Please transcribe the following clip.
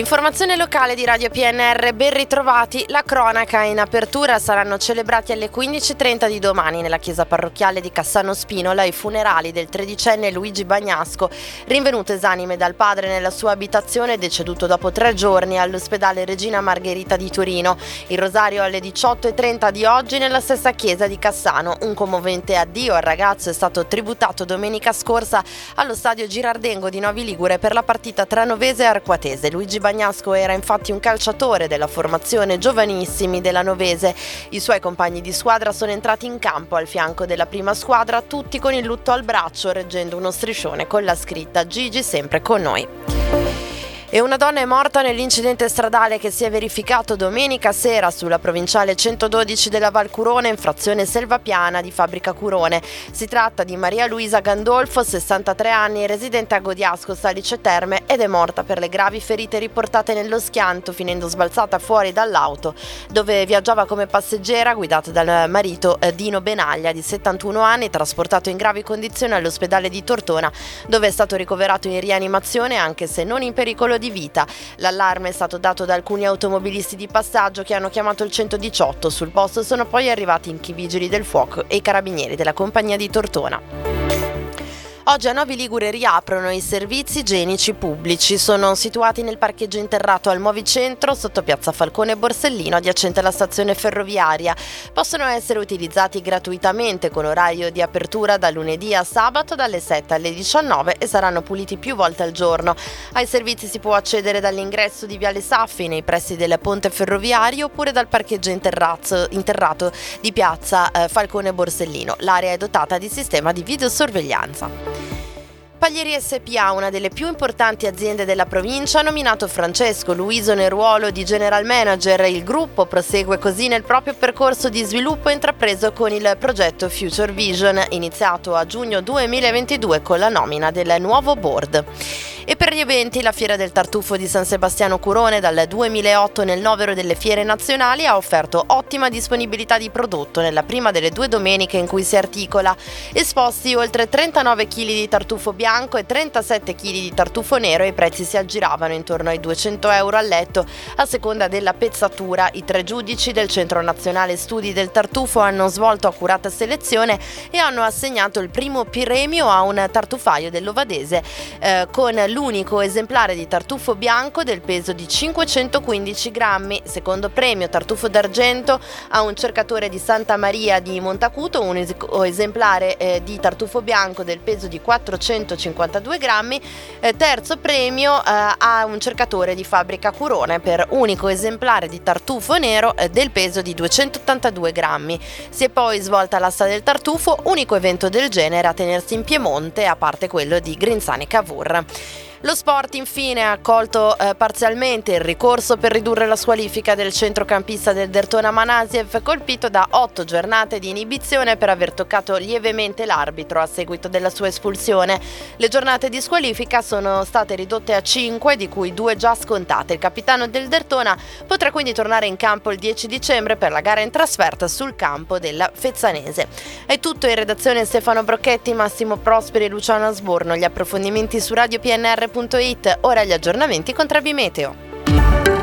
L'informazione locale di Radio PNR, ben ritrovati, la cronaca in apertura saranno celebrati alle 15.30 di domani nella chiesa parrocchiale di Cassano Spinola i funerali del tredicenne Luigi Bagnasco, rinvenuto esanime dal padre nella sua abitazione deceduto dopo tre giorni all'ospedale Regina Margherita di Torino. Il rosario alle 18.30 di oggi nella stessa chiesa di Cassano. Un commovente addio al ragazzo è stato tributato domenica scorsa allo stadio Girardengo di Novi Ligure per la partita tra Novese e Arquatese. Luigi Bagnasco era infatti un calciatore della formazione giovanissimi della Novese. I suoi compagni di squadra sono entrati in campo al fianco della prima squadra, tutti con il lutto al braccio, reggendo uno striscione con la scritta Gigi sempre con noi. E una donna è morta nell'incidente stradale che si è verificato domenica sera sulla provinciale 112 della Val Curone in frazione Selvapiana di Fabbrica Curone. Si tratta di Maria Luisa Gandolfo, 63 anni, residente a Godiasco, Salice Terme ed è morta per le gravi ferite riportate nello schianto finendo sbalzata fuori dall'auto dove viaggiava come passeggera guidata dal marito eh, Dino Benaglia di 71 anni trasportato in gravi condizioni all'ospedale di Tortona dove è stato ricoverato in rianimazione anche se non in pericolo di vita. L'allarme è stato dato da alcuni automobilisti di passaggio che hanno chiamato il 118. Sul posto sono poi arrivati i vigili del fuoco e i carabinieri della compagnia di Tortona. Oggi a Novi Ligure riaprono i servizi igienici pubblici. Sono situati nel parcheggio interrato al Movicentro sotto piazza Falcone Borsellino, adiacente alla stazione ferroviaria. Possono essere utilizzati gratuitamente con orario di apertura da lunedì a sabato dalle 7 alle 19 e saranno puliti più volte al giorno. Ai servizi si può accedere dall'ingresso di Viale Saffi nei pressi del ponte ferroviario oppure dal parcheggio interrato di piazza eh, Falcone Borsellino. L'area è dotata di sistema di videosorveglianza. Paglieri SPA, una delle più importanti aziende della provincia, ha nominato Francesco Luiso nel ruolo di general manager. Il gruppo prosegue così nel proprio percorso di sviluppo intrapreso con il progetto Future Vision, iniziato a giugno 2022 con la nomina del nuovo board. E gli eventi la Fiera del Tartufo di San Sebastiano Curone dal 2008 nel novero delle fiere nazionali ha offerto ottima disponibilità di prodotto nella prima delle due domeniche in cui si articola. Esposti oltre 39 kg di tartufo bianco e 37 kg di tartufo nero e i prezzi si aggiravano intorno ai 200 euro al letto a seconda della pezzatura. I tre giudici del Centro Nazionale Studi del Tartufo hanno svolto accurata selezione e hanno assegnato il primo premio a un tartufaio dell'Ovadese eh, con l'unico l'unico esemplare di tartufo bianco del peso di 515 grammi. Secondo premio tartufo d'argento a un cercatore di Santa Maria di Montacuto, un esemplare eh, di tartufo bianco del peso di 452 grammi. Eh, terzo premio eh, a un cercatore di fabbrica Curone per unico esemplare di tartufo nero eh, del peso di 282 grammi. Si è poi svolta l'asta del tartufo, unico evento del genere a tenersi in Piemonte, a parte quello di Grinzani Cavour. Lo sport infine ha accolto eh, parzialmente il ricorso per ridurre la squalifica del centrocampista del Dertona Manasiev colpito da otto giornate di inibizione per aver toccato lievemente l'arbitro a seguito della sua espulsione. Le giornate di squalifica sono state ridotte a cinque, di cui due già scontate. Il capitano del Dertona potrà quindi tornare in campo il 10 dicembre per la gara in trasferta sul campo della Fezzanese. È tutto in redazione Stefano Brocchetti, Massimo Prosperi e Luciano Asborno. Gli approfondimenti su Radio PNR ora gli aggiornamenti con Trebi Meteo.